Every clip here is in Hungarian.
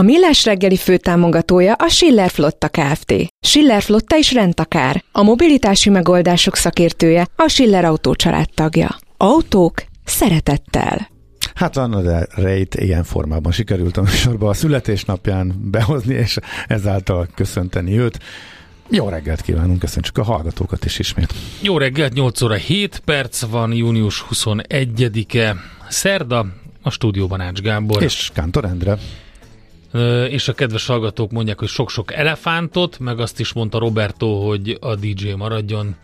A Millás reggeli főtámogatója a Schiller Flotta Kft. Schiller Flotta is rendtakár. A mobilitási megoldások szakértője a Schiller Autó tagja. Autók szeretettel. Hát Anna de Reit ilyen formában sikerült a műsorba a születésnapján behozni, és ezáltal köszönteni őt. Jó reggelt kívánunk, köszönjük a hallgatókat is ismét. Jó reggelt, 8 óra 7 perc van, június 21-e, szerda, a stúdióban Ács Gábor. És Kántor Endre és a kedves hallgatók mondják, hogy sok-sok elefántot, meg azt is mondta Roberto, hogy a DJ maradjon,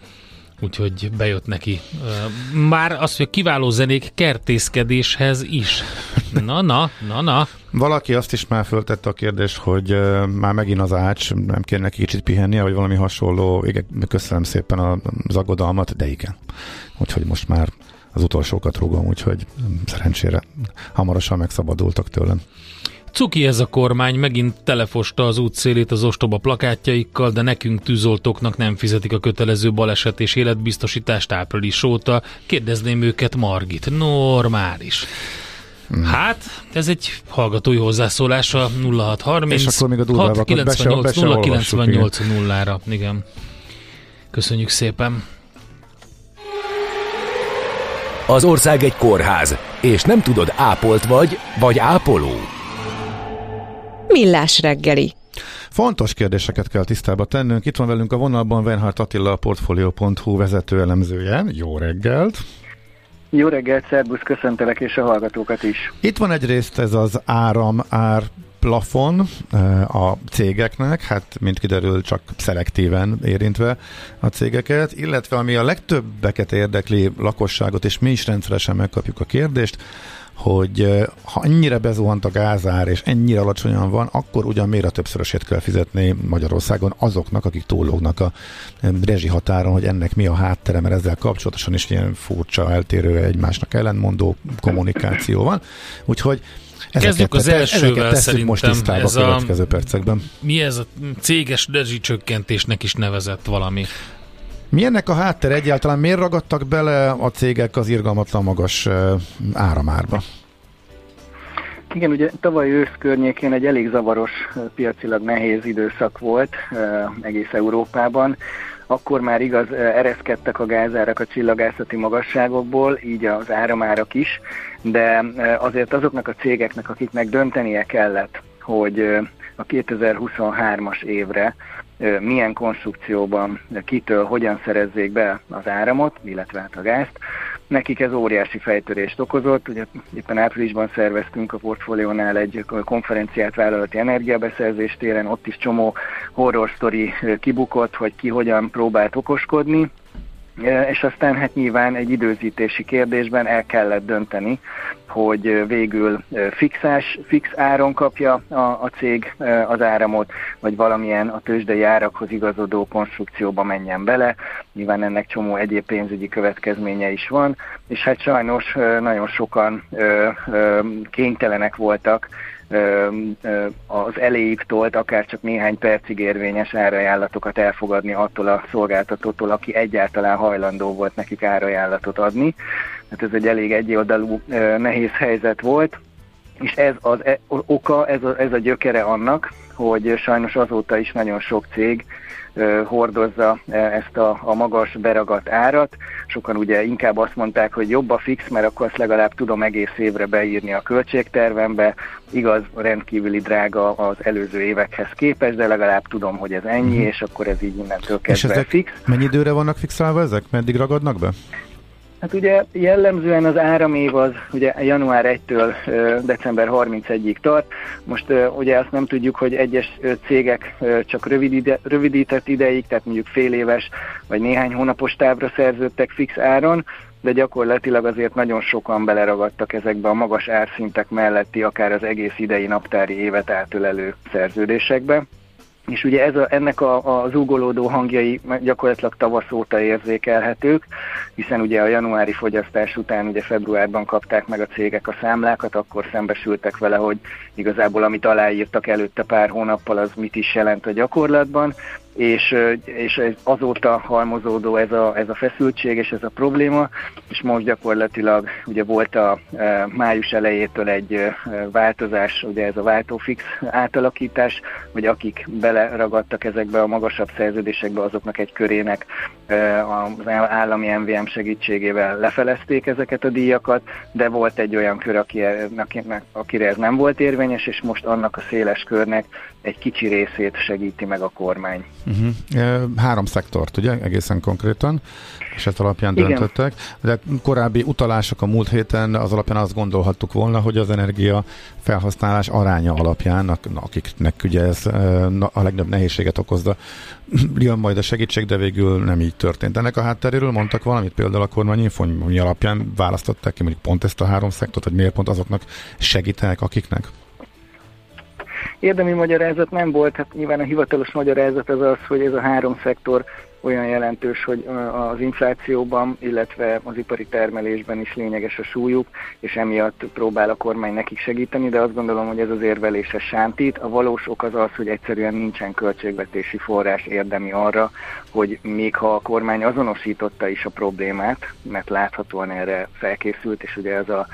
úgyhogy bejött neki. Már azt, hogy kiváló zenék kertészkedéshez is. Na, na, na, na. Valaki azt is már föltette a kérdést, hogy már megint az ács, nem kéne neki kicsit pihennie, vagy valami hasonló. Igen, köszönöm szépen az aggodalmat, de igen. Úgyhogy most már az utolsókat rúgom, úgyhogy szerencsére hamarosan megszabadultak tőlem. Cuki ez a kormány, megint telefosta az útszélét az ostoba plakátjaikkal, de nekünk tűzoltóknak nem fizetik a kötelező baleset és életbiztosítást április óta. Kérdezném őket, Margit, normális. Hmm. Hát, ez egy hallgatói hozzászólás a 0630 És akkor még a durvábbat 98 098 0-ra. Igen. Köszönjük szépen. Az ország egy kórház, és nem tudod, ápolt vagy, vagy ápoló. Millás reggeli. Fontos kérdéseket kell tisztába tennünk. Itt van velünk a vonalban Venhart Attila, a Portfolio.hu vezető elemzője. Jó reggelt! Jó reggelt, szervusz, köszöntelek és a hallgatókat is. Itt van egyrészt ez az áram ár plafon eh, a cégeknek, hát mint kiderül csak szelektíven érintve a cégeket, illetve ami a legtöbbeket érdekli lakosságot, és mi is rendszeresen megkapjuk a kérdést, hogy ha ennyire bezuhant a gázár, és ennyire alacsonyan van, akkor ugyan miért a többszörösét kell fizetni Magyarországon azoknak, akik túllógnak a rezsi határon, hogy ennek mi a háttere, mert ezzel kapcsolatosan is ilyen furcsa, eltérő, egymásnak ellentmondó kommunikáció van. Úgyhogy Ezeket, Kezdjük az elsővel szerintem. most tisztába ez a következő percekben. Mi ez a céges rezsicsökkentésnek is nevezett valami? Mi a háttér egyáltalán? Miért ragadtak bele a cégek az irgalmatlan magas áramárba? Igen, ugye tavaly ősz környékén egy elég zavaros, piacilag nehéz időszak volt egész Európában. Akkor már igaz, ereszkedtek a gázárak a csillagászati magasságokból, így az áramárak is, de azért azoknak a cégeknek, akiknek döntenie kellett, hogy a 2023-as évre milyen konstrukcióban, kitől, hogyan szerezzék be az áramot, illetve hát a gázt. Nekik ez óriási fejtörést okozott. Ugye éppen áprilisban szerveztünk a portfóliónál egy konferenciát vállalati energiabeszerzés téren, ott is csomó horror story kibukott, hogy ki hogyan próbált okoskodni, és aztán hát nyilván egy időzítési kérdésben el kellett dönteni, hogy végül fixás, fix áron kapja a, a cég az áramot, vagy valamilyen a tőzsdei árakhoz igazodó konstrukcióba menjen bele. Nyilván ennek csomó egyéb pénzügyi következménye is van, és hát sajnos nagyon sokan kénytelenek voltak az elejéig tolt, akár csak néhány percig érvényes árajánlatokat elfogadni attól a szolgáltatótól, aki egyáltalán hajlandó volt nekik árajánlatot adni. Hát ez egy elég egyoldalú nehéz helyzet volt, és ez az e, oka, ez a, ez a gyökere annak, hogy sajnos azóta is nagyon sok cég hordozza ezt a, a magas beragadt árat. Sokan ugye inkább azt mondták, hogy jobb a fix, mert akkor azt legalább tudom egész évre beírni a költségtervembe. Igaz, rendkívüli drága az előző évekhez képest, de legalább tudom, hogy ez ennyi, uh-huh. és akkor ez így innentől kezdve és ezek fix. Mennyi időre vannak fixálva ezek? Meddig ragadnak be? Hát ugye jellemzően az áramév az ugye január 1-től december 31-ig tart. Most ugye azt nem tudjuk, hogy egyes cégek csak rövid ide, rövidített ideig, tehát mondjuk fél éves vagy néhány hónapos távra szerződtek fix áron, de gyakorlatilag azért nagyon sokan beleragadtak ezekbe a magas árszintek melletti, akár az egész idei naptári évet átölelő szerződésekbe és ugye ez a, ennek a, a zúgolódó hangjai gyakorlatilag tavasz óta érzékelhetők, hiszen ugye a januári fogyasztás után ugye februárban kapták meg a cégek a számlákat, akkor szembesültek vele, hogy igazából amit aláírtak előtte pár hónappal, az mit is jelent a gyakorlatban, és, és azóta halmozódó ez a, ez a feszültség és ez a probléma, és most gyakorlatilag ugye volt a május elejétől egy változás, ugye ez a váltófix átalakítás, hogy akik beleragadtak ezekbe a magasabb szerződésekbe, azoknak egy körének az állami MVM segítségével lefelezték ezeket a díjakat, de volt egy olyan kör, akire ez nem volt érvényes, és most annak a széles körnek egy kicsi részét segíti meg a kormány. Uh-huh. Három szektort, ugye, egészen konkrétan, és ezt alapján Igen. döntöttek. De korábbi utalások a múlt héten az alapján azt gondolhattuk volna, hogy az energia felhasználás aránya alapján, akiknek ugye ez a legnagyobb nehézséget okozza, jön majd a segítség, de végül nem így történt. Ennek a hátteréről mondtak valamit, például a kormányinfo, mi alapján választották ki mondjuk pont ezt a három szektort, vagy miért pont azoknak segítenek, akiknek? Érdemi magyarázat nem volt, hát nyilván a hivatalos magyarázat az az, hogy ez a három szektor olyan jelentős, hogy az inflációban, illetve az ipari termelésben is lényeges a súlyuk, és emiatt próbál a kormány nekik segíteni, de azt gondolom, hogy ez az érvelése sántít. A valós ok az az, hogy egyszerűen nincsen költségvetési forrás érdemi arra, hogy még ha a kormány azonosította is a problémát, mert láthatóan erre felkészült, és ugye ez a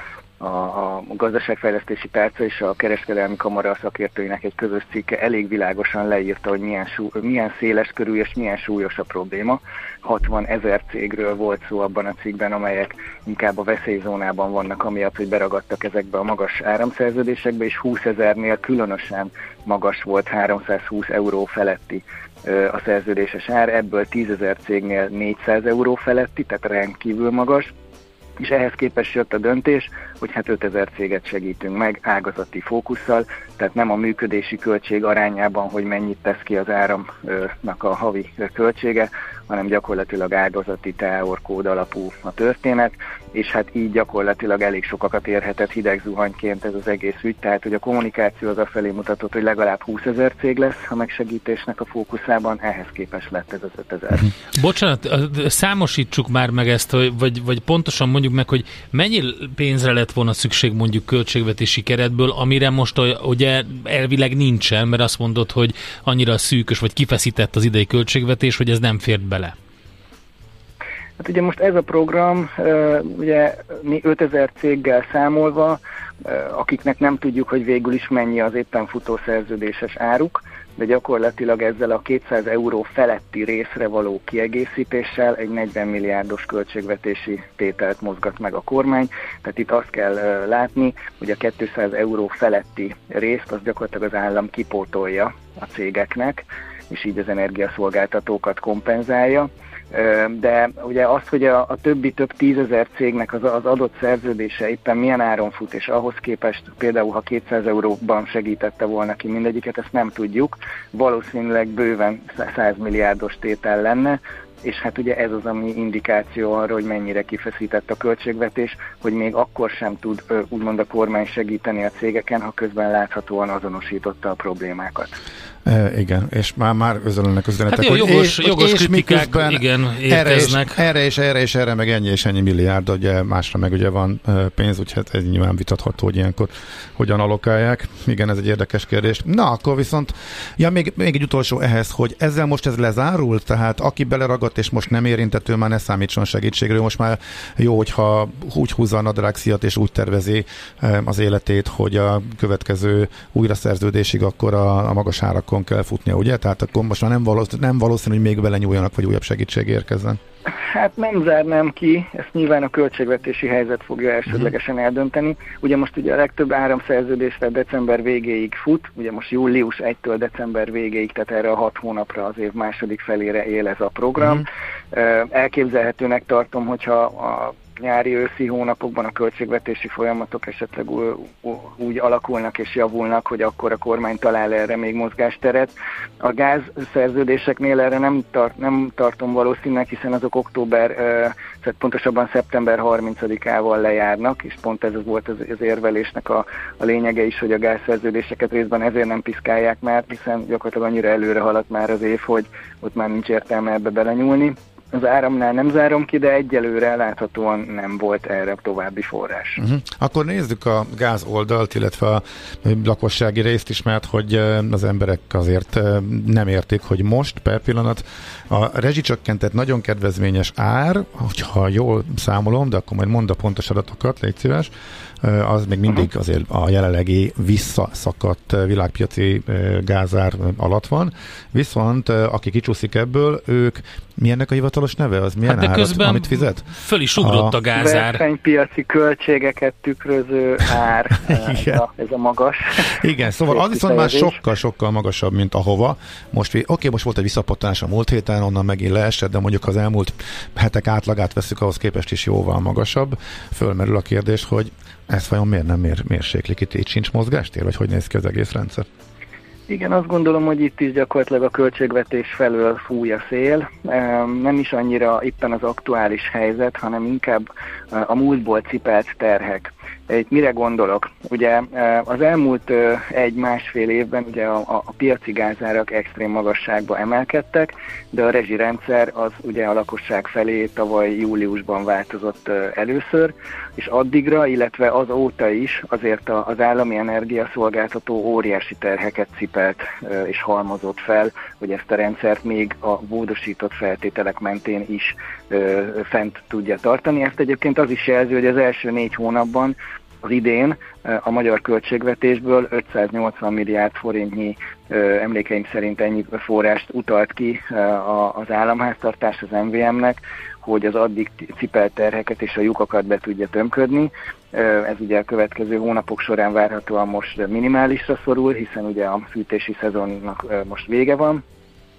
a, a gazdaságfejlesztési tárca és a kereskedelmi kamara szakértőinek egy közös cikke elég világosan leírta, hogy milyen, sú, milyen széles körül és milyen súlyos a probléma. 60 ezer cégről volt szó abban a cikkben, amelyek inkább a veszélyzónában vannak, amiatt, hogy beragadtak ezekbe a magas áramszerződésekbe, és 20 ezernél különösen magas volt 320 euró feletti a szerződéses ár, ebből 10 ezer cégnél 400 euró feletti, tehát rendkívül magas, és ehhez képest jött a döntés, hogy hát 5000 céget segítünk meg ágazati fókusszal, tehát nem a működési költség arányában, hogy mennyit tesz ki az áramnak a havi költsége, hanem gyakorlatilag ágazati teorkód alapú a történet, és hát így gyakorlatilag elég sokakat érhetett hideg zuhanyként ez az egész ügy, tehát hogy a kommunikáció az a felé mutatott, hogy legalább 20 ezer cég lesz a megsegítésnek a fókuszában, ehhez képest lett ez az 5 ezer. Bocsánat, számosítsuk már meg ezt, vagy, vagy pontosan mondjuk meg, hogy mennyi pénzre lett volna szükség mondjuk költségvetési keretből, amire most ugye elvileg nincsen, mert azt mondod, hogy annyira szűkös, vagy kifeszített az idei költségvetés, hogy ez nem fért bele. Hát ugye most ez a program, ugye 5000 céggel számolva, akiknek nem tudjuk, hogy végül is mennyi az éppen futó szerződéses áruk, de gyakorlatilag ezzel a 200 euró feletti részre való kiegészítéssel egy 40 milliárdos költségvetési tételt mozgat meg a kormány. Tehát itt azt kell látni, hogy a 200 euró feletti részt az gyakorlatilag az állam kipótolja a cégeknek, és így az energiaszolgáltatókat kompenzálja de ugye az, hogy a, a többi több tízezer cégnek az, az adott szerződése éppen milyen áron fut, és ahhoz képest például, ha 200 euróban segítette volna ki mindegyiket, ezt nem tudjuk. Valószínűleg bőven 100 milliárdos tétel lenne, és hát ugye ez az, ami indikáció arra, hogy mennyire kifeszített a költségvetés, hogy még akkor sem tud úgymond a kormány segíteni a cégeken, ha közben láthatóan azonosította a problémákat. E, igen, és már, már özönlenek üzenetek, hát jó, jogos, hogy jogos és kritikák igen, érkeznek. Erre és, erre és erre és erre meg ennyi és ennyi milliárd, ugye másra meg ugye van pénz, úgyhogy ez nyilván vitatható, hogy ilyenkor hogyan alokálják. Igen, ez egy érdekes kérdés. Na, akkor viszont, ja, még, még egy utolsó ehhez, hogy ezzel most ez lezárul, tehát aki beleragadt és most nem érintető, már ne számítson segítségre, most már jó, hogyha úgy húzza a nadrágsziat és úgy tervezi az életét, hogy a következő újra szerződésig akkor a, a magas árak árakon kell futnia, ugye? Tehát akkor most már nem valószínű, nem valószínű hogy még belenyúljanak, vagy újabb segítség érkezzen. Hát nem zárnám ki, ezt nyilván a költségvetési helyzet fogja elsődlegesen eldönteni. Ugye most ugye a legtöbb áramszerződésre december végéig fut, ugye most július 1-től december végéig, tehát erre a hat hónapra az év második felére él ez a program. Uh-huh. Elképzelhetőnek tartom, hogyha a nyári-őszi hónapokban a költségvetési folyamatok esetleg úgy alakulnak és javulnak, hogy akkor a kormány talál erre még mozgásteret. A gázszerződéseknél erre nem, tart, nem tartom valószínűleg, hiszen azok október, tehát pontosabban szeptember 30-ával lejárnak, és pont ez volt az, az érvelésnek a, a lényege is, hogy a gázszerződéseket részben ezért nem piszkálják már, hiszen gyakorlatilag annyira előre haladt már az év, hogy ott már nincs értelme ebbe belenyúlni. Az áramnál nem zárom ki, de egyelőre láthatóan nem volt erre további forrás. Uh-huh. Akkor nézzük a gáz oldalt, illetve a lakossági részt is, mert hogy az emberek azért nem értik, hogy most per pillanat a rezsicsökkentett nagyon kedvezményes ár, hogyha jól számolom, de akkor majd mondd a pontos adatokat, légy szíves, az még mindig uh-huh. azért a jelenlegi visszaszakadt világpiaci gázár alatt van. Viszont aki kicsúszik ebből, ők mi ennek a hivatalos neve? Az milyen hát árat, amit fizet? Föl is ugrott a, a gázár. Versenypiaci költségeket tükröző ár. ez, a, ez a magas. Igen, szóval az viszont már sokkal-sokkal magasabb, mint ahova. Most, oké, okay, most volt egy visszapottanás a múlt héten, onnan megint leesett, de mondjuk az elmúlt hetek átlagát veszük, ahhoz képest is jóval magasabb. Fölmerül a kérdés, hogy ezt vajon miért nem mér, mérséklik? Itt, itt sincs mozgástér, vagy hogy néz ki az egész rendszer? Igen, azt gondolom, hogy itt is gyakorlatilag a költségvetés felől fúj a szél. Nem is annyira éppen az aktuális helyzet, hanem inkább a múltból cipelt terhek. Itt mire gondolok? Ugye az elmúlt egy-másfél évben ugye a, a piaci gázárak extrém magasságba emelkedtek, de a rezsirendszer az ugye a lakosság felé tavaly júliusban változott először, és addigra, illetve az óta is azért az állami energiaszolgáltató óriási terheket cipelt és halmozott fel, hogy ezt a rendszert még a módosított feltételek mentén is fent tudja tartani. Ezt egyébként az is jelzi, hogy az első négy hónapban az idén a magyar költségvetésből 580 milliárd forintnyi emlékeim szerint ennyi forrást utalt ki az államháztartás az MVM-nek, hogy az addig cipelt terheket és a lyukakat be tudja tömködni. Ez ugye a következő hónapok során várhatóan most minimálisra szorul, hiszen ugye a fűtési szezonnak most vége van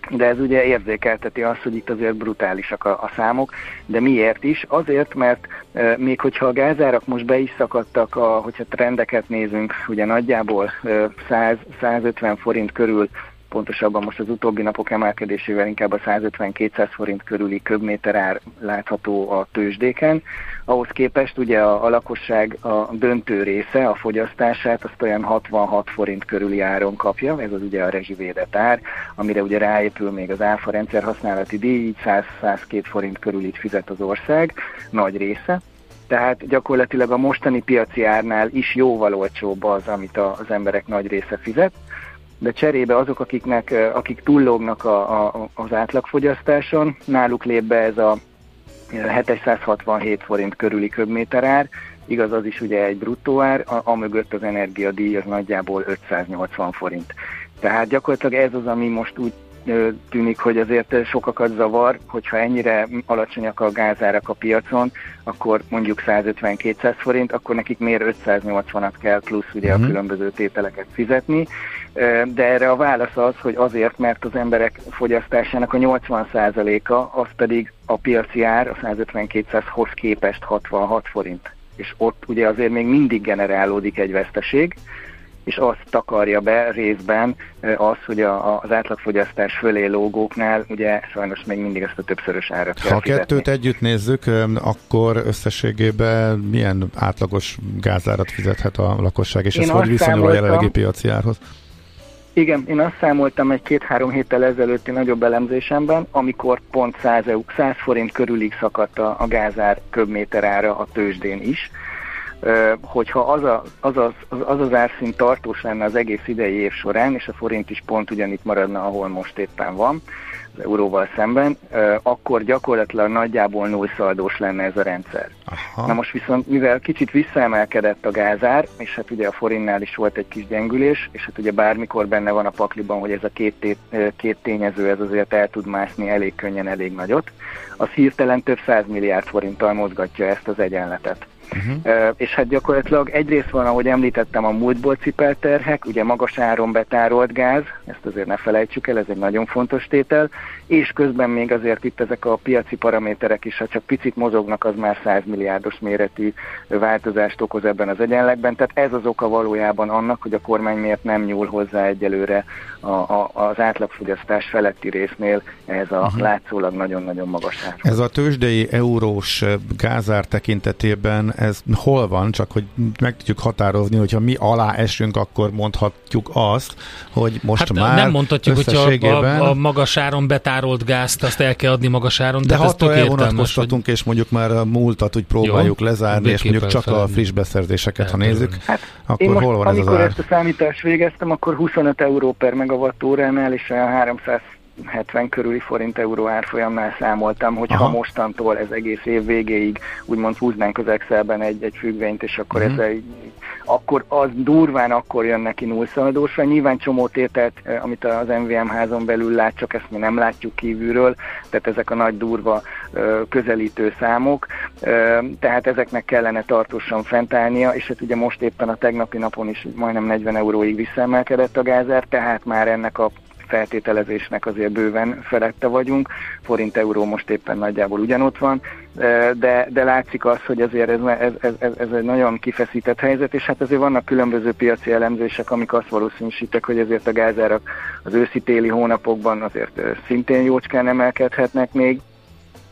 de ez ugye érzékelteti azt, hogy itt azért brutálisak a, a számok, de miért is? Azért, mert e, még hogyha a gázárak most be is szakadtak, a, hogyha trendeket nézünk, ugye nagyjából e, 100-150 forint körül pontosabban most az utóbbi napok emelkedésével inkább a 150-200 forint körüli köbméter ár látható a tőzsdéken. Ahhoz képest ugye a, a lakosság a döntő része, a fogyasztását azt olyan 66 forint körüli áron kapja, ez az ugye a rezsivédett ár, amire ugye ráépül még az áfa rendszer használati díj, így 100-102 forint körül itt fizet az ország, nagy része, tehát gyakorlatilag a mostani piaci árnál is jóval olcsóbb az, amit az emberek nagy része fizet de cserébe azok, akiknek, akik túllógnak a, a, az átlagfogyasztáson, náluk lép be ez a 767 forint körüli köbméter ár, igaz az is ugye egy bruttó ár, amögött az energiadíj az nagyjából 580 forint. Tehát gyakorlatilag ez az, ami most úgy tűnik, hogy azért sokakat zavar, hogyha ennyire alacsonyak a gázárak a piacon, akkor mondjuk 150-200 forint, akkor nekik miért 580-at kell plusz ugye a mhm. különböző tételeket fizetni. De erre a válasz az, hogy azért, mert az emberek fogyasztásának a 80%-a az pedig a piaci ár a 150-200-hoz képest 66 forint. És ott ugye azért még mindig generálódik egy veszteség, és azt takarja be részben az, hogy a, az átlagfogyasztás fölé lógóknál ugye sajnos még mindig ezt a többszörös árat kell Ha a kettőt együtt nézzük, akkor összességében milyen átlagos gázárat fizethet a lakosság, és Én ez hogy viszonyul a jelenlegi piaci árhoz? Igen, én azt számoltam egy két-három héttel ezelőtti nagyobb elemzésemben, amikor pont 100, 100 forint körülig szakadt a, a gázár köbméter ára a tőzsdén is, hogyha az, a, az, az, az az árszint tartós lenne az egész idei év során, és a forint is pont ugyanitt maradna, ahol most éppen van, euróval szemben, akkor gyakorlatilag nagyjából nullszaldós lenne ez a rendszer. Aha. Na most viszont, mivel kicsit visszaemelkedett a gázár, és hát ugye a forintnál is volt egy kis gyengülés, és hát ugye bármikor benne van a pakliban, hogy ez a két, té- két tényező, ez azért el tud mászni elég könnyen, elég nagyot, az hirtelen több száz milliárd forinttal mozgatja ezt az egyenletet. Uh-huh. És hát gyakorlatilag egyrészt van, ahogy említettem, a múltból cipelt terhek, ugye magas áron betárolt gáz, ezt azért ne felejtsük el, ez egy nagyon fontos tétel, és közben még azért itt ezek a piaci paraméterek is, ha csak picit mozognak, az már 100 milliárdos méretű változást okoz ebben az egyenlegben. Tehát ez az oka valójában annak, hogy a kormány miért nem nyúl hozzá egyelőre a, a, az átlagfogyasztás feletti résznél ez a uh-huh. látszólag nagyon-nagyon magas ár. Ez a tőzsdei eurós gázár tekintetében ez hol van, csak hogy meg tudjuk határozni, hogyha mi alá esünk, akkor mondhatjuk azt, hogy most hát már nem mondhatjuk, hogy a, a, a magas áron betárolt gázt, azt el kell adni magas áron, de, hát ha elvonatkoztatunk, hogy... és mondjuk már a múltat úgy próbáljuk Jó, lezárni, és mondjuk csak a friss beszerzéseket, ha nézzük, hát, akkor most, hol van ez az Amikor ezt a számítást végeztem, akkor 25 euró per megawattóránál és a 300 70 körüli forint euró árfolyamnál számoltam, hogy Aha. ha mostantól ez egész év végéig úgymond húznánk az Excelben egy, egy függvényt, és akkor uh-huh. ezzel akkor az durván akkor jön neki nullszaladósra. Nyilván csomó tételt, eh, amit az MVM házon belül lát, csak ezt mi nem látjuk kívülről, tehát ezek a nagy durva eh, közelítő számok, eh, tehát ezeknek kellene tartósan fentállnia, és hát ugye most éppen a tegnapi napon is majdnem 40 euróig visszaemelkedett a gázár, tehát már ennek a feltételezésnek azért bőven felette vagyunk, forint-euró most éppen nagyjából ugyanott van, de, de látszik az, hogy azért ez, ez, ez, ez egy nagyon kifeszített helyzet, és hát azért vannak különböző piaci elemzések, amik azt valószínűsítek, hogy ezért a gázárak az őszi-téli hónapokban azért szintén jócskán emelkedhetnek még,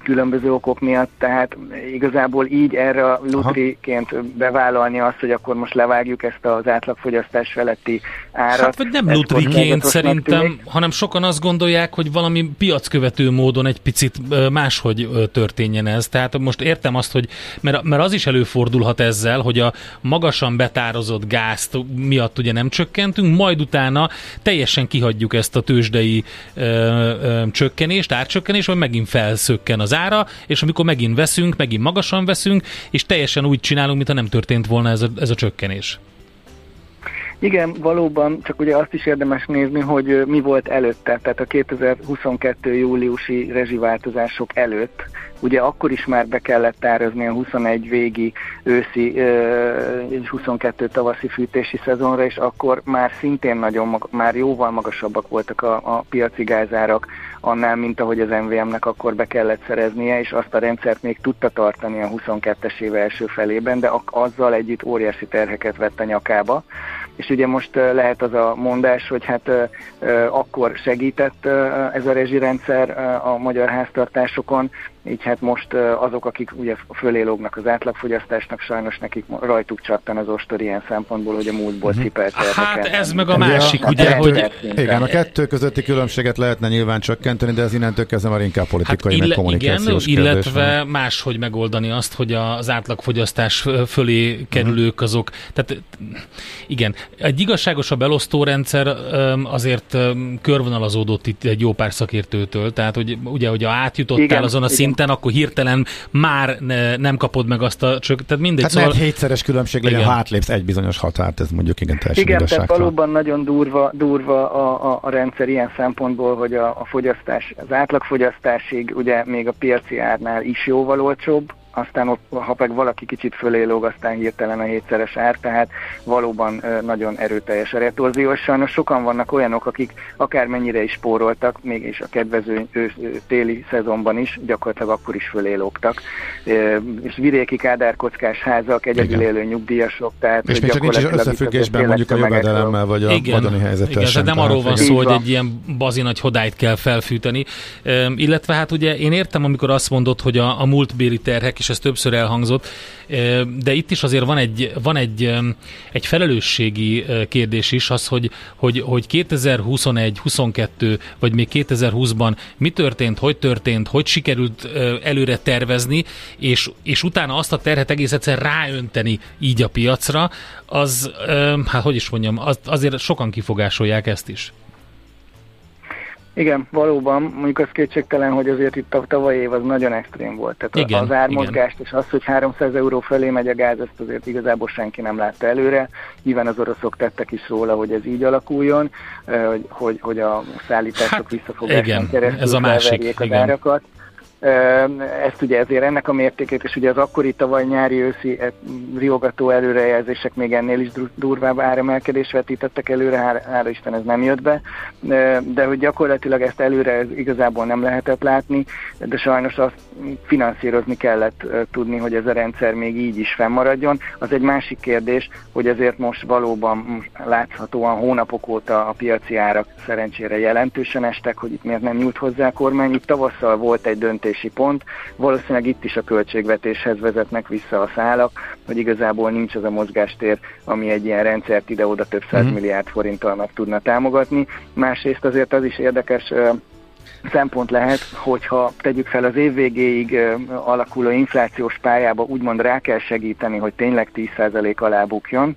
különböző okok miatt, tehát igazából így erre lutriként bevállalni azt, hogy akkor most levágjuk ezt az átlagfogyasztás feletti árat. Hát vagy nem lutriként szerintem, tűnik. hanem sokan azt gondolják, hogy valami piackövető módon egy picit máshogy történjen ez. Tehát most értem azt, hogy mert, mert az is előfordulhat ezzel, hogy a magasan betározott gázt miatt ugye nem csökkentünk, majd utána teljesen kihagyjuk ezt a tőzsdei ö, ö, csökkenést, árcsökkenést, vagy megint felszökken az az ára, és amikor megint veszünk, megint magasan veszünk, és teljesen úgy csinálunk, mintha nem történt volna ez a, ez a csökkenés. Igen, valóban, csak ugye azt is érdemes nézni, hogy mi volt előtte, tehát a 2022. júliusi rezsiváltozások előtt, ugye akkor is már be kellett árazni a 21 végi őszi és 22 tavaszi fűtési szezonra, és akkor már szintén nagyon, mag- már jóval magasabbak voltak a, a piaci gázárak annál, mint ahogy az MVM-nek akkor be kellett szereznie, és azt a rendszert még tudta tartani a 22-es éve első felében, de azzal együtt óriási terheket vett a nyakába. És ugye most lehet az a mondás, hogy hát akkor segített ez a rezsirendszer a magyar háztartásokon, így hát most azok, akik ugye fölé lógnak az átlagfogyasztásnak, sajnos nekik rajtuk csattan az ostor ilyen szempontból, hogy a múltból cipelt Hát ez meg a másik, ugye, hogy... Igen, a kettő közötti különbséget lehetne nyilván csökkenteni, de ez innentől kezdve már inkább politikai, hát ille, meg kommunikációs igen, illetve van. máshogy megoldani azt, hogy az átlagfogyasztás fölé kerülők azok, tehát igen, egy igazságosabb elosztórendszer azért körvonalazódott itt egy jó pár szakértőtől, tehát hogy ugye, hogy átjutottál igen, azon a igen szinten, akkor hirtelen már ne, nem kapod meg azt a csök. Tehát mindegy. Hát szóval... hétszeres különbség legyen, ha átlépsz egy bizonyos határt, ez mondjuk igen teljesen Igen, tehát valóban nagyon durva, durva a, a, a rendszer ilyen szempontból, hogy a, a fogyasztás, az átlagfogyasztásig ugye még a piaci árnál is jóval olcsóbb, aztán ott, ha meg valaki kicsit fölé lóg, aztán hirtelen a hétszeres ár, tehát valóban nagyon erőteljes a retorzió, és sajnos sokan vannak olyanok, akik akármennyire is spóroltak, mégis a kedvező téli szezonban is, gyakorlatilag akkor is fölé lógtak. És vidéki kádárkockás házak, egyedül élő nyugdíjasok, tehát és még csak nincs is összefüggésben mondjuk a jövedelemmel, vagy a igen, vagyoni helyzettel igen, sem. nem arról van szó, hogy egy ilyen bazi nagy hodályt kell felfűteni, illetve hát ugye én értem, amikor azt mondod, hogy a, a múltbéli terhek és ez többször elhangzott, de itt is azért van egy, van egy, egy felelősségi kérdés is, az, hogy, hogy, hogy 2021, 22 vagy még 2020-ban mi történt, hogy történt, hogy sikerült előre tervezni, és, és utána azt a terhet egész egyszer ráönteni így a piacra, az, hát hogy is mondjam, az, azért sokan kifogásolják ezt is. Igen, valóban, mondjuk az kétségtelen, hogy azért itt a tavalyi év az nagyon extrém volt. Tehát igen, az ármozgást igen. és az, hogy 300 euró felé megy a gáz, ezt azért igazából senki nem látta előre. Nyilván az oroszok tettek is róla, hogy ez így alakuljon, hogy, hogy, hogy a szállítások hát, visszafogásán keresztül ez a másik, az árakat. Ezt ugye ezért ennek a mértékét, és ugye az akkori tavaly nyári őszi e, riogató előrejelzések még ennél is durvább áremelkedés vetítettek előre, hála Isten ez nem jött be, de hogy gyakorlatilag ezt előre igazából nem lehetett látni, de sajnos azt finanszírozni kellett tudni, hogy ez a rendszer még így is fennmaradjon. Az egy másik kérdés, hogy ezért most valóban láthatóan hónapok óta a piaci árak szerencsére jelentősen estek, hogy itt miért nem nyújt hozzá a kormány. Itt tavasszal volt egy döntési pont, valószínűleg itt is a költségvetéshez vezetnek vissza a szálak, hogy igazából nincs az a mozgástér, ami egy ilyen rendszert ide-oda több száz mm. milliárd forinttal meg tudna támogatni. Másrészt azért az is érdekes szempont lehet, hogyha tegyük fel az év végéig alakuló inflációs pályába úgymond rá kell segíteni, hogy tényleg 10% alá bukjon,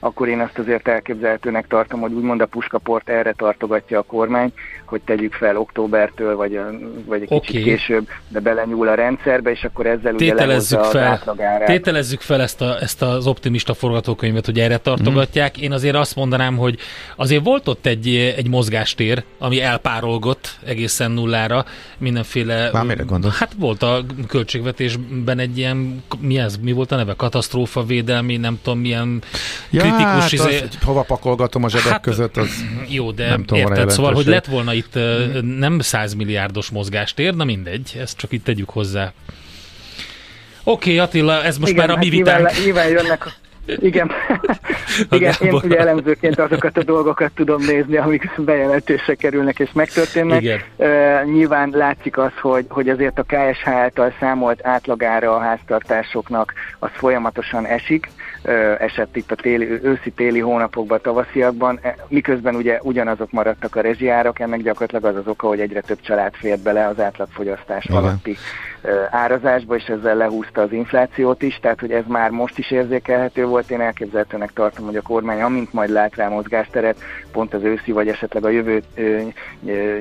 akkor én azt azért elképzelhetőnek tartom, hogy úgymond a puskaport erre tartogatja a kormány, hogy tegyük fel októbertől, vagy, vagy egy okay. kicsit később, de belenyúl a rendszerbe, és akkor ezzel tételezzük ugye fel, Tételezzük fel ezt, a, ezt az optimista forgatókönyvet, hogy erre tartogatják. Mm. Én azért azt mondanám, hogy azért volt ott egy, egy mozgástér, ami elpárolgott egészen nullára, mindenféle... Már mire gondolsz? Hát volt a költségvetésben egy ilyen, mi ez, mi volt a neve? Katasztrófa védelmi, nem tudom, milyen ja, kritikus... Hát izé... az, hova pakolgatom a zsebek hát, között, az Jó, de nem tudom, érted, szóval, hogy lett volna itt nem 100 milliárdos mozgástér, na mindegy, ezt csak itt tegyük hozzá. Oké, okay, Attila, ez most Igen, már a mi hát vitánk. Nyilván, nyilván jönnek, igen, Igen én ugye elemzőként azokat a dolgokat tudom nézni, amik bejelentésre kerülnek és megtörténnek. Igen. Uh, nyilván látszik az, hogy, hogy azért a KSH által számolt átlagára a háztartásoknak az folyamatosan esik, uh, esett itt a téli, őszi-téli hónapokban, tavasziakban, e, miközben ugye ugyanazok maradtak a rezsiárak, ennek gyakorlatilag az az oka, hogy egyre több család fért bele az átlagfogyasztás Igen. alatti árazásba, és ezzel lehúzta az inflációt is, tehát hogy ez már most is érzékelhető volt. Én elképzelhetőnek tartom, hogy a kormány, amint majd lát rá mozgásteret, pont az őszi vagy esetleg a jövő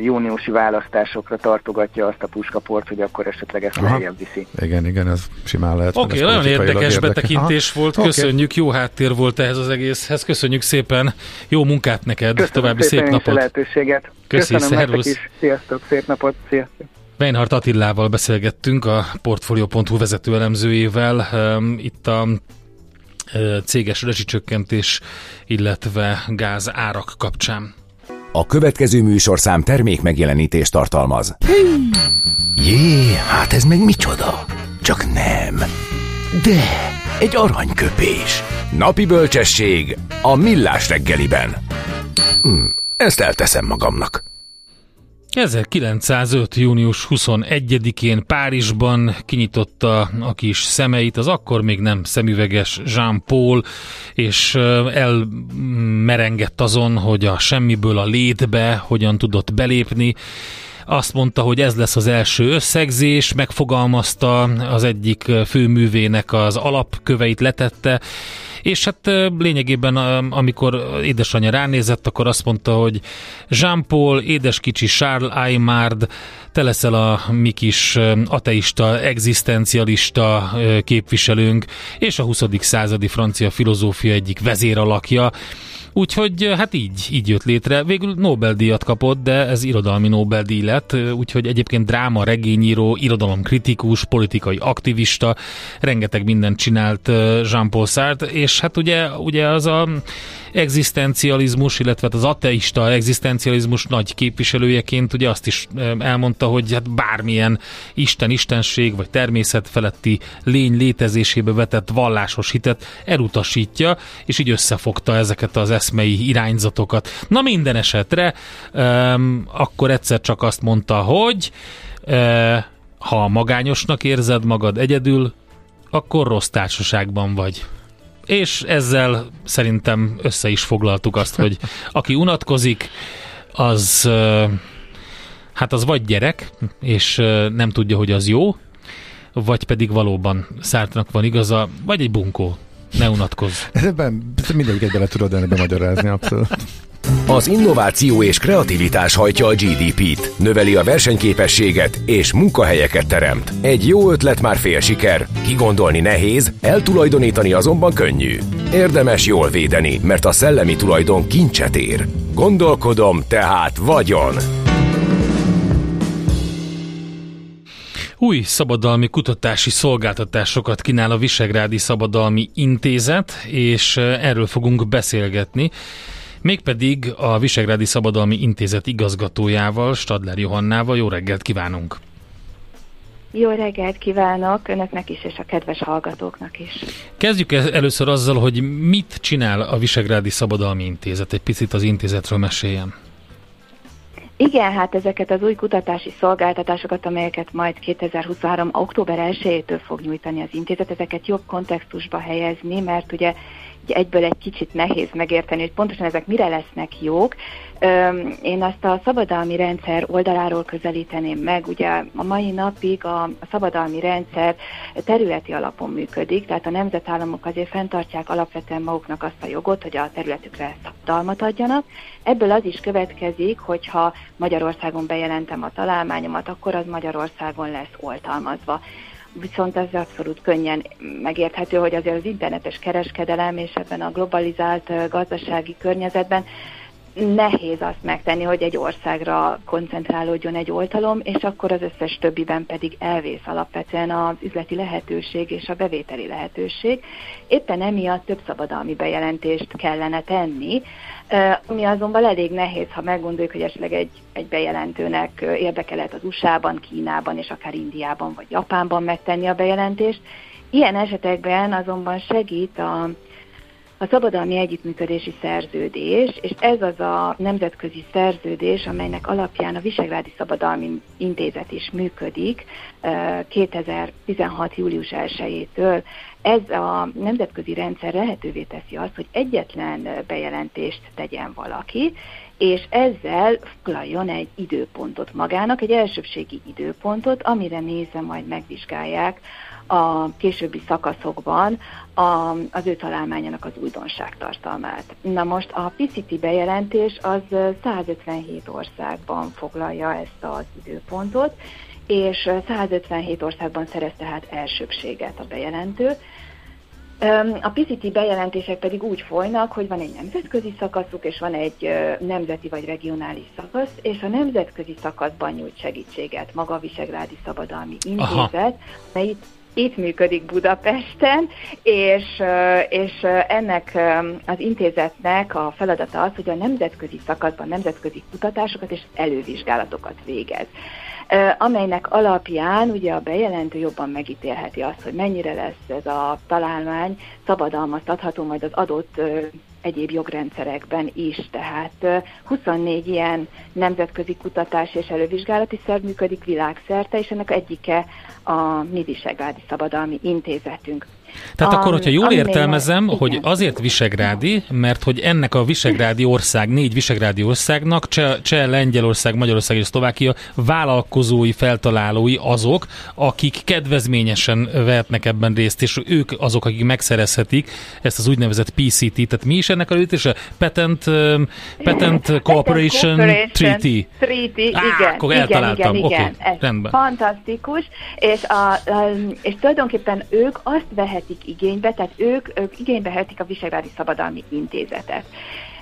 júniusi választásokra tartogatja azt a puskaport, hogy akkor esetleg ezt lejjebb viszi. Igen, igen, ez simán lehet. Oké, okay, nagyon érdekes betekintés Aha. volt, köszönjük, okay. jó háttér volt ehhez az egészhez, köszönjük szépen, jó munkát neked, Köszönöm további szép napot. lehetőséget. Köszi, Köszönöm szervusz. is, sziasztok, szép napot, sziasztok. Weinhardt Attillával beszélgettünk, a Portfolio.hu vezető elemzőjével. Itt a céges rezsicsökkentés, illetve gáz árak kapcsán. A következő műsorszám termék megjelenítést tartalmaz. Jé, hát ez meg micsoda? Csak nem. De, egy aranyköpés. Napi bölcsesség a millás reggeliben. Hm, ezt elteszem magamnak. 1905. június 21-én Párizsban kinyitotta a kis szemeit az akkor még nem szemüveges Jean Paul, és elmerengett azon, hogy a semmiből a létbe hogyan tudott belépni. Azt mondta, hogy ez lesz az első összegzés, megfogalmazta az egyik főművének az alapköveit letette, és hát lényegében, amikor édesanyja ránézett, akkor azt mondta, hogy Jean-Paul, édeskicsi Charles Aymard, te leszel a mi kis ateista, egzisztencialista képviselőnk, és a 20. századi francia filozófia egyik vezéralakja. Úgyhogy hát így, így jött létre. Végül Nobel-díjat kapott, de ez irodalmi Nobel-díj lett, úgyhogy egyébként dráma, regényíró, irodalomkritikus, politikai aktivista, rengeteg mindent csinált Jean-Paul Sartre, és hát ugye, ugye az a egzisztencializmus, illetve az ateista egzisztencializmus nagy képviselőjeként ugye azt is elmondta, hogy hát bármilyen isten, istenség vagy természet feletti lény létezésébe vetett vallásos hitet elutasítja, és így összefogta ezeket az eszmei irányzatokat. Na minden esetre um, akkor egyszer csak azt mondta, hogy uh, ha magányosnak érzed magad egyedül, akkor rossz társaságban vagy és ezzel szerintem össze is foglaltuk azt, hogy aki unatkozik, az hát az vagy gyerek, és nem tudja, hogy az jó, vagy pedig valóban Szártnak van igaza, vagy egy bunkó. Ne unatkozz. Ebben mindegyiket bele tudod ennek magyarázni, abszolút. Az innováció és kreativitás hajtja a GDP-t, növeli a versenyképességet és munkahelyeket teremt. Egy jó ötlet már fél siker, kigondolni nehéz, eltulajdonítani azonban könnyű. Érdemes jól védeni, mert a szellemi tulajdon kincset ér. Gondolkodom, tehát vagyon. Új szabadalmi kutatási szolgáltatásokat kínál a Visegrádi Szabadalmi Intézet, és erről fogunk beszélgetni. Mégpedig a Visegrádi Szabadalmi Intézet igazgatójával, Stadler Johannával. Jó reggelt kívánunk! Jó reggelt kívánok önöknek is, és a kedves hallgatóknak is. Kezdjük először azzal, hogy mit csinál a Visegrádi Szabadalmi Intézet. Egy picit az intézetről meséljen. Igen, hát ezeket az új kutatási szolgáltatásokat, amelyeket majd 2023. október 1-től fog nyújtani az intézet, ezeket jobb kontextusba helyezni, mert ugye egyből egy kicsit nehéz megérteni, hogy pontosan ezek mire lesznek jók. Én azt a szabadalmi rendszer oldaláról közelíteném meg. Ugye a mai napig a szabadalmi rendszer területi alapon működik, tehát a nemzetállamok azért fenntartják alapvetően maguknak azt a jogot, hogy a területükre szabadalmat adjanak. Ebből az is következik, hogyha Magyarországon bejelentem a találmányomat, akkor az Magyarországon lesz oltalmazva viszont ez abszolút könnyen megérthető, hogy azért az internetes kereskedelem és ebben a globalizált gazdasági környezetben nehéz azt megtenni, hogy egy országra koncentrálódjon egy oltalom, és akkor az összes többiben pedig elvész alapvetően az üzleti lehetőség és a bevételi lehetőség. Éppen emiatt több szabadalmi bejelentést kellene tenni, ami azonban elég nehéz, ha meggondoljuk, hogy esetleg egy, egy bejelentőnek érdeke lehet az USA-ban, Kínában és akár Indiában vagy Japánban megtenni a bejelentést. Ilyen esetekben azonban segít a a szabadalmi együttműködési szerződés, és ez az a nemzetközi szerződés, amelynek alapján a Visegrádi Szabadalmi Intézet is működik 2016. július 1-től. Ez a nemzetközi rendszer lehetővé teszi azt, hogy egyetlen bejelentést tegyen valaki, és ezzel foglaljon egy időpontot magának, egy elsőbségi időpontot, amire nézve majd megvizsgálják a későbbi szakaszokban a, az ő találmányának az újdonság tartalmát. Na most a PCT bejelentés az 157 országban foglalja ezt az időpontot, és 157 országban szerez tehát elsőbséget a bejelentő. A PCT bejelentések pedig úgy folynak, hogy van egy nemzetközi szakaszuk, és van egy nemzeti vagy regionális szakasz, és a nemzetközi szakaszban nyújt segítséget maga a Visegrádi Szabadalmi Intézet, mely itt működik Budapesten, és, és ennek az intézetnek a feladata az, hogy a nemzetközi szakaszban nemzetközi kutatásokat és elővizsgálatokat végez. Amelynek alapján ugye a bejelentő jobban megítélheti azt, hogy mennyire lesz ez a találmány szabadalmaztatható majd az adott egyéb jogrendszerekben is. Tehát 24 ilyen nemzetközi kutatás és elővizsgálati szerv működik világszerte, és ennek egyike a mi Visegrádi Szabadalmi Intézetünk. Tehát a, akkor, hogyha jól értelmezem, igen. hogy azért Visegrádi, mert hogy ennek a Visegrádi ország, négy Visegrádi országnak, Cseh, Cseh Lengyelország, Magyarország és Szlovákia vállalkozói, feltalálói azok, akik kedvezményesen vehetnek ebben részt, és ők azok, akik megszerezhetik ezt az úgynevezett PCT, tehát mi is ennek a létése? Patent, Patent Cooperation, Treaty. Treaty, Á, igen. Akkor eltaláltam. Igen, igen, okay, rendben. Fantasztikus, és, a, és tulajdonképpen ők azt vehet vehetik igénybe, tehát ők, ők igénybe vehetik a Visegrádi Szabadalmi Intézetet.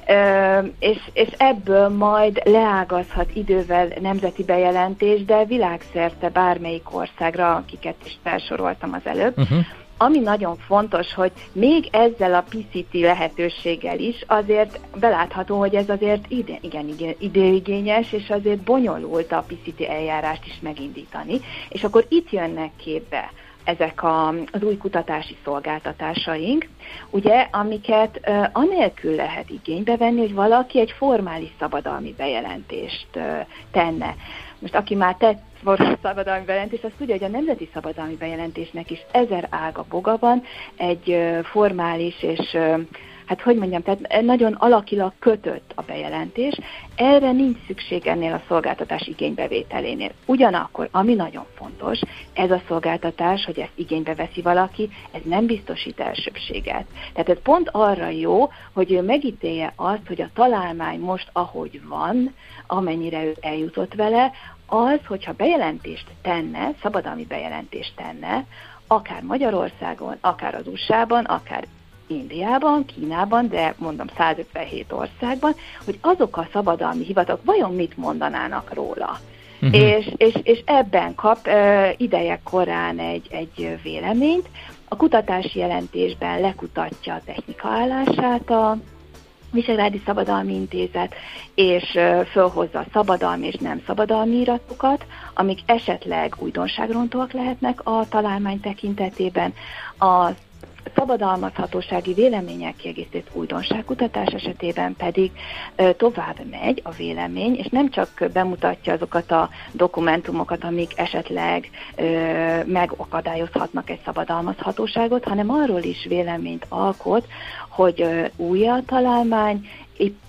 Ö, és, és ebből majd leágazhat idővel nemzeti bejelentés, de világszerte bármelyik országra, akiket is felsoroltam az előbb. Uh-huh. Ami nagyon fontos, hogy még ezzel a PCT lehetőséggel is azért belátható, hogy ez azért ide, igen, igen, időigényes, és azért bonyolult a PCT eljárást is megindítani. És akkor itt jönnek képbe ezek a, az új kutatási szolgáltatásaink, ugye, amiket uh, anélkül lehet igénybe venni, hogy valaki egy formális szabadalmi bejelentést uh, tenne. Most aki már tett formális szabadalmi bejelentést, azt tudja, hogy a nemzeti szabadalmi bejelentésnek is ezer ága boga van, egy uh, formális és uh, hát hogy mondjam, tehát nagyon alakilag kötött a bejelentés, erre nincs szükség ennél a szolgáltatás igénybevételénél. Ugyanakkor, ami nagyon fontos, ez a szolgáltatás, hogy ezt igénybe veszi valaki, ez nem biztosít elsőbséget. Tehát ez pont arra jó, hogy ő megítélje azt, hogy a találmány most ahogy van, amennyire ő eljutott vele, az, hogyha bejelentést tenne, szabadalmi bejelentést tenne, akár Magyarországon, akár az USA-ban, akár Indiában, Kínában, de mondom 157 országban, hogy azok a szabadalmi hivatalok vajon mit mondanának róla. uh-huh. és, és, és ebben kap uh, ideje korán egy, egy véleményt. A kutatási jelentésben lekutatja a technika állását a Visegrádi Szabadalmi Intézet, és fölhozza a szabadalmi és nem szabadalmi iratokat, amik esetleg újdonságrontóak lehetnek a találmány tekintetében. Az szabadalmazhatósági vélemények kiegészített újdonságkutatás esetében pedig tovább megy a vélemény, és nem csak bemutatja azokat a dokumentumokat, amik esetleg megakadályozhatnak egy szabadalmazhatóságot, hanem arról is véleményt alkot, hogy új a találmány,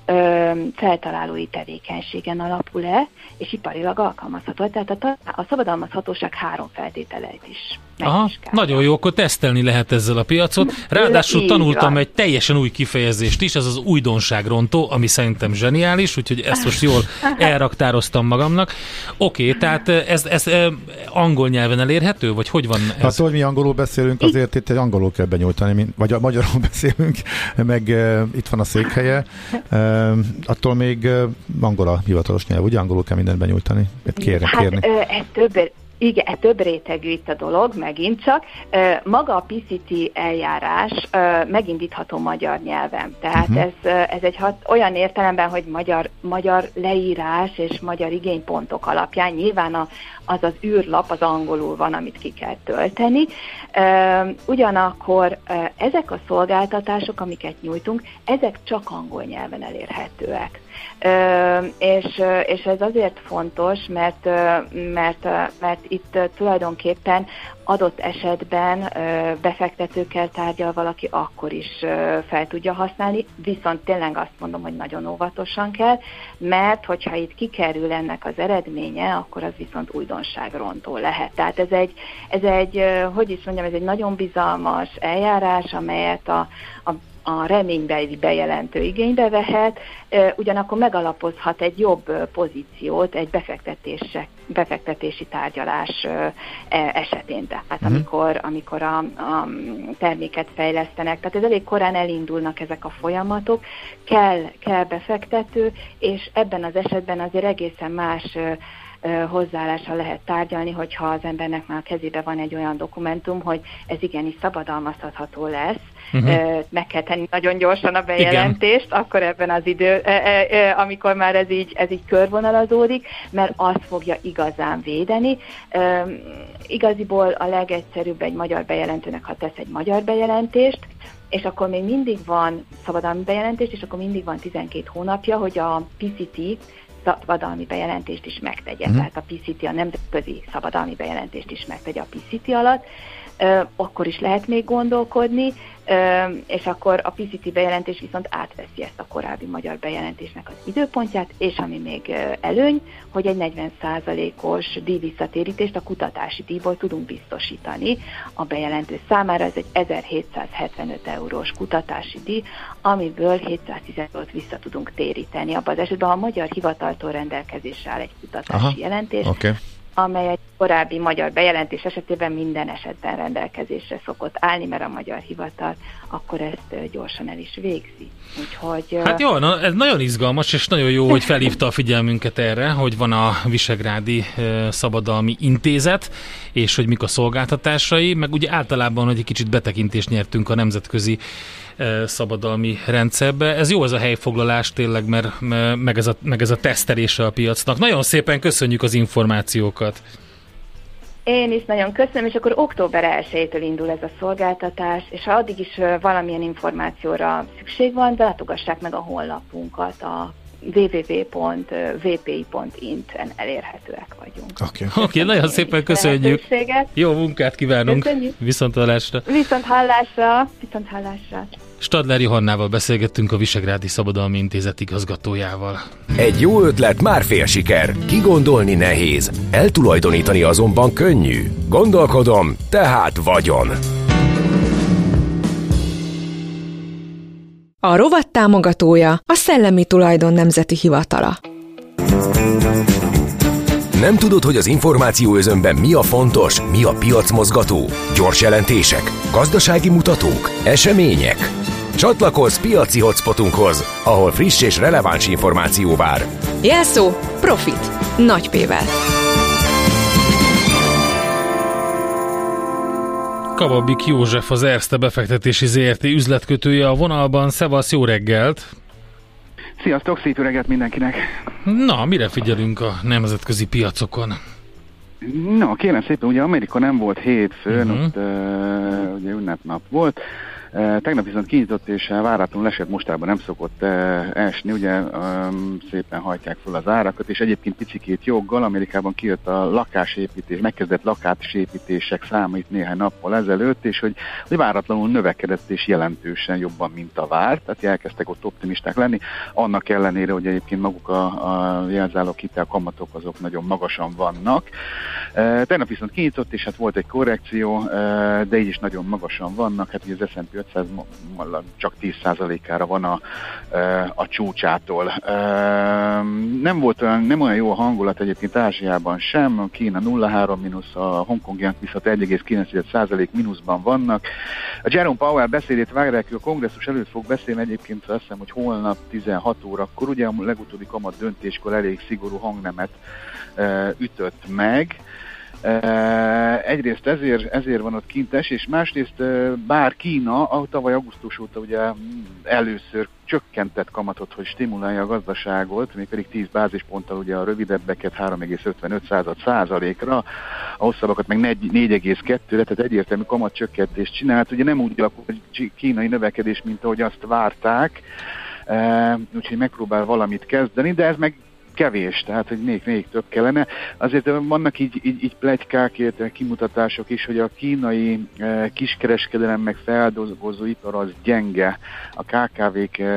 ö, feltalálói tevékenységen alapul-e, és iparilag alkalmazható. Tehát a, a szabadalmazhatóság három feltételeit is Aha, nagyon jó, akkor tesztelni lehet ezzel a piacot. Ráadásul Így tanultam van. egy teljesen új kifejezést is, ez az újdonságrontó, ami szerintem zseniális, úgyhogy ezt most jól elraktároztam magamnak. Oké, okay, tehát ez, ez angol nyelven elérhető, vagy hogy van ez? Hát, hogy mi angolul beszélünk, azért itt egy angolul kell benyújtani, vagy a magyarul beszélünk, meg itt van a székhelye. Attól még angol a hivatalos nyelv, ugye angolul kell mindent benyújtani? Kérni, hát, kérni. ez több, igen, e több rétegű itt a dolog, megint csak. Maga a PCT eljárás megindítható magyar nyelven. Tehát uh-huh. ez, ez egy hat, olyan értelemben, hogy magyar, magyar leírás és magyar igénypontok alapján nyilván a, az az űrlap az angolul van, amit ki kell tölteni. Ugyanakkor ezek a szolgáltatások, amiket nyújtunk, ezek csak angol nyelven elérhetőek és, és ez azért fontos, mert, mert, mert itt tulajdonképpen adott esetben befektetőkkel tárgyal valaki, akkor is fel tudja használni, viszont tényleg azt mondom, hogy nagyon óvatosan kell, mert hogyha itt kikerül ennek az eredménye, akkor az viszont újdonságrontó lehet. Tehát ez egy, ez egy hogy is mondjam, ez egy nagyon bizalmas eljárás, amelyet a, a a reménybeli bejelentő igénybe vehet, ugyanakkor megalapozhat egy jobb pozíciót egy befektetési tárgyalás e, esetén, tehát uh-huh. amikor, amikor a, a terméket fejlesztenek. Tehát ez elég korán elindulnak ezek a folyamatok, kell, kell befektető, és ebben az esetben azért egészen más hozzáállással lehet tárgyalni, hogyha az embernek már a kezébe van egy olyan dokumentum, hogy ez igenis szabadalmazható lesz, uh-huh. meg kell tenni nagyon gyorsan a bejelentést, Igen. akkor ebben az idő, amikor már ez így, ez így körvonalazódik, mert azt fogja igazán védeni. Igaziból a legegyszerűbb egy magyar bejelentőnek, ha tesz egy magyar bejelentést, és akkor még mindig van szabadalmi bejelentés, és akkor mindig van 12 hónapja, hogy a PCT szabadalmi bejelentést is megtegye. Uh-huh. Tehát a PCT, a nemzetközi szabadalmi bejelentést is megtegye a PCT alatt, akkor is lehet még gondolkodni, és akkor a PCT bejelentés viszont átveszi ezt a korábbi magyar bejelentésnek az időpontját, és ami még előny, hogy egy 40%-os díjvisszatérítést a kutatási díjból tudunk biztosítani a bejelentő számára. Ez egy 1775 eurós kutatási díj, amiből 715 vissza tudunk téríteni. Abban az esetben, ha a magyar hivataltól rendelkezésre áll egy kutatási Aha, jelentés, okay amely egy korábbi magyar bejelentés esetében minden esetben rendelkezésre szokott állni, mert a magyar hivatal akkor ezt gyorsan el is végzi. Úgyhogy, hát jó, na, ez nagyon izgalmas, és nagyon jó, hogy felhívta a figyelmünket erre, hogy van a Visegrádi Szabadalmi Intézet, és hogy mik a szolgáltatásai, meg ugye általában, hogy egy kicsit betekintést nyertünk a nemzetközi szabadalmi rendszerbe. Ez jó ez a helyfoglalás tényleg, mert meg ez a, meg ez a tesztelése a piacnak. Nagyon szépen köszönjük az információkat. Én is nagyon köszönöm, és akkor október 1-től indul ez a szolgáltatás, és ha addig is valamilyen információra szükség van, látogassák meg a honlapunkat, a www.vpi.int-en elérhetőek vagyunk. Oké, okay. okay, nagyon szépen köszönjük. Jó munkát kívánunk. Köszönjük. Viszont hallásra. Viszont hallásra. Viszont hallásra. Stadler Johannával beszélgettünk a Visegrádi Szabadalmi Intézet igazgatójával. Egy jó ötlet már fél siker. Kigondolni nehéz, eltulajdonítani azonban könnyű. Gondolkodom, tehát vagyon. A rovat támogatója a Szellemi Tulajdon Nemzeti Hivatala. Nem tudod, hogy az információ özönben mi a fontos, mi a piacmozgató? Gyors jelentések, gazdasági mutatók, események? Csatlakozz piaci hotspotunkhoz, ahol friss és releváns információ vár. Jelszó Profit. Nagy P-vel. Kababik József az Erste befektetési ZRT üzletkötője a vonalban. Szevasz, jó reggelt! Sziasztok, szép reggelt mindenkinek! Na, mire figyelünk a nemzetközi piacokon? Na, kérem szépen, ugye Amerika nem volt hétfőn, uh-huh. ott uh, ugye ünnepnap volt, Tegnap viszont kinyitott és váratlanul esett mostában nem szokott esni, ugye szépen hajtják fel az árakat, és egyébként picikét joggal Amerikában kijött a lakásépítés, megkezdett lakásépítések száma itt néhány nappal ezelőtt, és hogy, hogy váratlanul növekedett és jelentősen jobban, mint a várt, tehát elkezdtek ott optimisták lenni, annak ellenére, hogy egyébként maguk a, a jelzálók hitel kamatok azok nagyon magasan vannak. Tegnap viszont kinyitott, és hát volt egy korrekció, de így is nagyon magasan vannak, hát ugye az S&P 500 csak 10%-ára van a, a csúcsától. Nem volt olyan, nem olyan jó a hangulat egyébként Ázsiában sem, Kína 0,3 mínusz, a Hongkongiak viszont 1,9% mínuszban vannak. A Jerome Powell beszédét várják, a kongresszus előtt fog beszélni egyébként azt hiszem, hogy holnap 16 órakor, ugye a legutóbbi kamat döntéskor elég szigorú hangnemet ütött meg, Egyrészt ezért, ezért van ott kintes, és másrészt bár Kína a tavaly augusztus óta ugye először csökkentett kamatot, hogy stimulálja a gazdaságot, még pedig 10 bázisponttal ugye a rövidebbeket 3,55 százalékra, a hosszabbakat meg 4,2-re, tehát egyértelmű kamatcsökkentést csinált. Ugye nem úgy alakult a kínai növekedés, mint ahogy azt várták, úgyhogy megpróbál valamit kezdeni, de ez meg kevés, tehát hogy még, még több kellene. Azért vannak így, így, így plegykák, kimutatások is, hogy a kínai eh, kiskereskedelem meg feldolgozó ipar az gyenge. A KKV-k eh,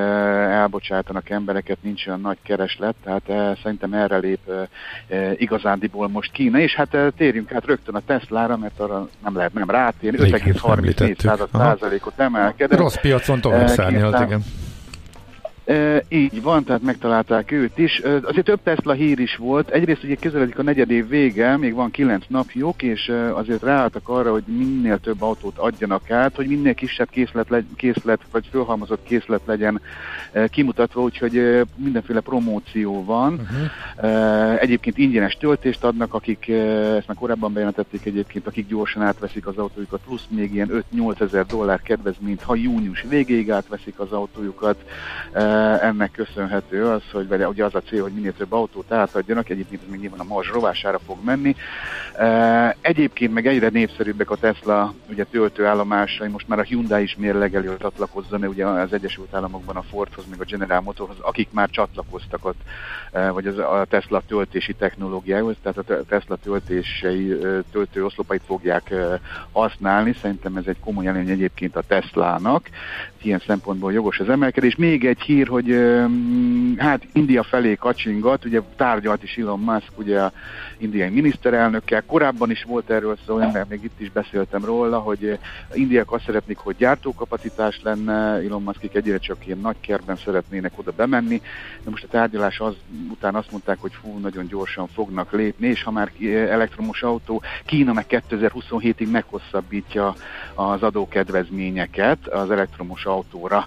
elbocsátanak embereket, nincs olyan nagy kereslet, tehát eh, szerintem erre lép eh, eh igazándiból most Kína, és hát eh, térjünk át rögtön a Teslára, mert arra nem lehet nem rátérni, 5,34 százalékot emelkedett. Rossz piacon tovább szárnyalt, igen. E, így van, tehát megtalálták őt is. E, azért több Tesla hír is volt. Egyrészt ugye közeledik a negyed év vége, még van kilenc napjuk, és azért ráálltak arra, hogy minél több autót adjanak át, hogy minél kisebb készlet, legy, készlet vagy fölhalmozott készlet legyen e, kimutatva, úgyhogy mindenféle promóció van. Uh-huh. Egyébként ingyenes töltést adnak, akik, ezt már korábban bejelentették egyébként, akik gyorsan átveszik az autójukat, plusz még ilyen 5-8 ezer dollár kedvezményt, ha június végéig átveszik az autójukat ennek köszönhető az, hogy vagy ugye az a cél, hogy minél több autót átadjanak, egyébként ez még nyilván a marzs rovására fog menni. Egyébként meg egyre népszerűbbek a Tesla ugye töltőállomásai, most már a Hyundai is mérlegeli, hogy csatlakozzon, ugye az Egyesült Államokban a Fordhoz, meg a General Motorhoz, akik már csatlakoztak ott, vagy az, a Tesla töltési technológiához, tehát a Tesla töltései, töltőoszlopait fogják használni, szerintem ez egy komoly előny egyébként a Teslának, ilyen szempontból jogos az emelkedés. Még egy hír, hogy hát India felé kacsingat, ugye tárgyalt is Elon Musk, ugye indiai miniszterelnökkel, korábban is volt erről szó, mert még itt is beszéltem róla, hogy indiák azt szeretnék, hogy gyártókapacitás lenne, Elon Muskik egyre csak ilyen nagy kertben szeretnének oda bemenni, de most a tárgyalás az, után azt mondták, hogy fú, nagyon gyorsan fognak lépni, és ha már elektromos autó, Kína meg 2027-ig meghosszabbítja az adókedvezményeket az elektromos autóra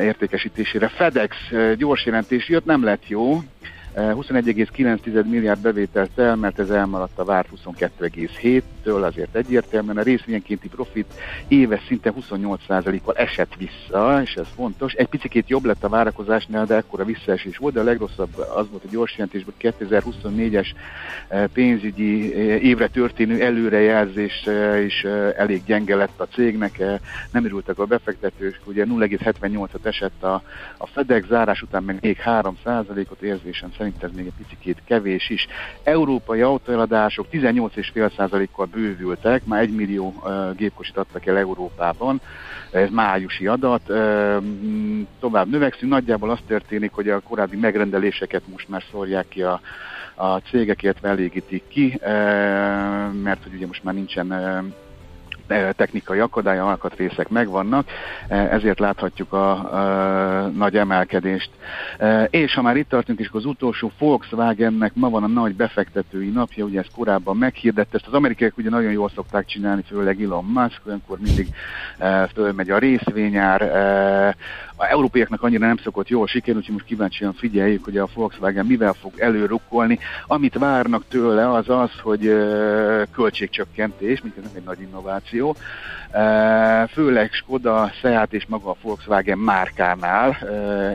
értékesítésére. FedEx gyors jelentés jött, nem lett jó, 21,9 milliárd bevételt el, mert ez elmaradt a várt 22,7-től, azért egyértelműen a részvényenkénti profit éves szinten 28%-kal esett vissza, és ez fontos. Egy picit jobb lett a várakozásnál, de ekkora visszaesés volt, de a legrosszabb az volt a gyors jelentésben, 2024-es pénzügyi évre történő előrejelzés is elég gyenge lett a cégnek, nem örültek a befektetők, ugye 0,78-at esett a, a FedEx zárás után meg még 3%-ot érzésem szerint szerint ez még egy picit kevés is. Európai autóeladások 18,5%-kal bővültek, már 1 millió gépkosit adtak el Európában, ez májusi adat. Tovább növekszünk, nagyjából az történik, hogy a korábbi megrendeléseket most már szórják ki a a cégekért elégítik ki, mert hogy ugye most már nincsen technikai akadály, alkatrészek megvannak, ezért láthatjuk a, a nagy emelkedést. És ha már itt tartunk, és az utolsó Volkswagennek ma van a nagy befektetői napja, ugye ezt korábban meghirdette, ezt az amerikaiak ugye nagyon jól szokták csinálni, főleg Elon Musk, olyankor mindig fölmegy a részvényár, a európaiaknak annyira nem szokott jól sikerülni, úgyhogy most kíváncsian figyeljük, hogy a Volkswagen mivel fog előrukkolni. Amit várnak tőle az az, hogy költségcsökkentés, mint ez nem egy nagy innováció, innováció, főleg Skoda, Seat és maga a Volkswagen márkánál,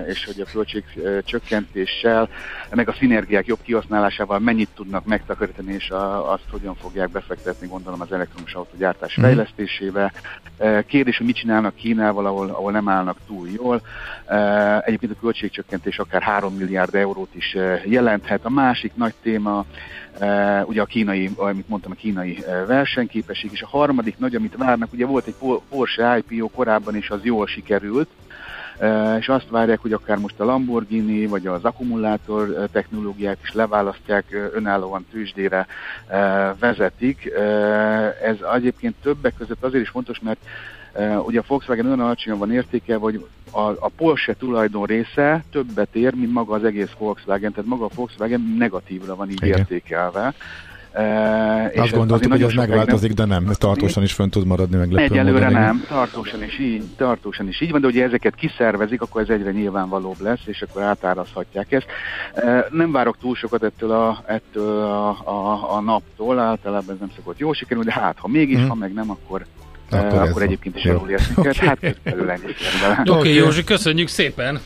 és hogy a költség csökkentéssel, meg a szinergiák jobb kihasználásával mennyit tudnak megtakarítani, és azt hogyan fogják befektetni, gondolom az elektromos autógyártás mm. fejlesztésébe. Kérdés, hogy mit csinálnak Kínával, ahol, ahol nem állnak túl jól. Egyébként a költségcsökkentés akár 3 milliárd eurót is jelenthet. A másik nagy téma ugye a kínai, amit mondtam, a kínai versenyképesség, és a harmadik nagy, amit várnak, ugye volt egy Porsche IPO korábban, és az jól sikerült, és azt várják, hogy akár most a Lamborghini vagy az akkumulátor technológiát is leválasztják, önállóan tőzsdére vezetik. Ez egyébként többek között azért is fontos, mert ugye a Volkswagen olyan alacsonyan van értéke, hogy a, a Porsche tulajdon része többet ér, mint maga az egész Volkswagen, tehát maga a Volkswagen negatívra van így Igen. értékelve. Uh, Azt gondoltuk, hogy ez megváltozik, nem... de nem, ez tartósan is fönn tud maradni meg. Egyelőre nem, tartósan is, így, tartósan is így van, de ugye ezeket kiszervezik, akkor ez egyre nyilvánvalóbb lesz, és akkor átárazhatják ezt. Uh, nem várok túl sokat ettől a, ettől a, a, a naptól, általában ez nem szokott jó sikerülni, de hát ha mégis, hmm. ha meg nem, akkor akkor, uh, akkor egyébként is jól érzünk. Okay. Hát ennyi Oké, okay, Józsi, köszönjük szépen!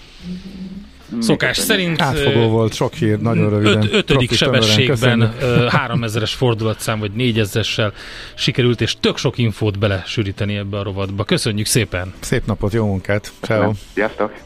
Szokás szerint... Átfogó volt, sok hír, nagyon röviden. Öt, ötödik sebességben 3000-es fordulatszám, vagy 4000-essel sikerült, és tök sok infót belesűríteni ebbe a rovatba. Köszönjük szépen! Szép napot, jó munkát! Ciao. Sziasztok!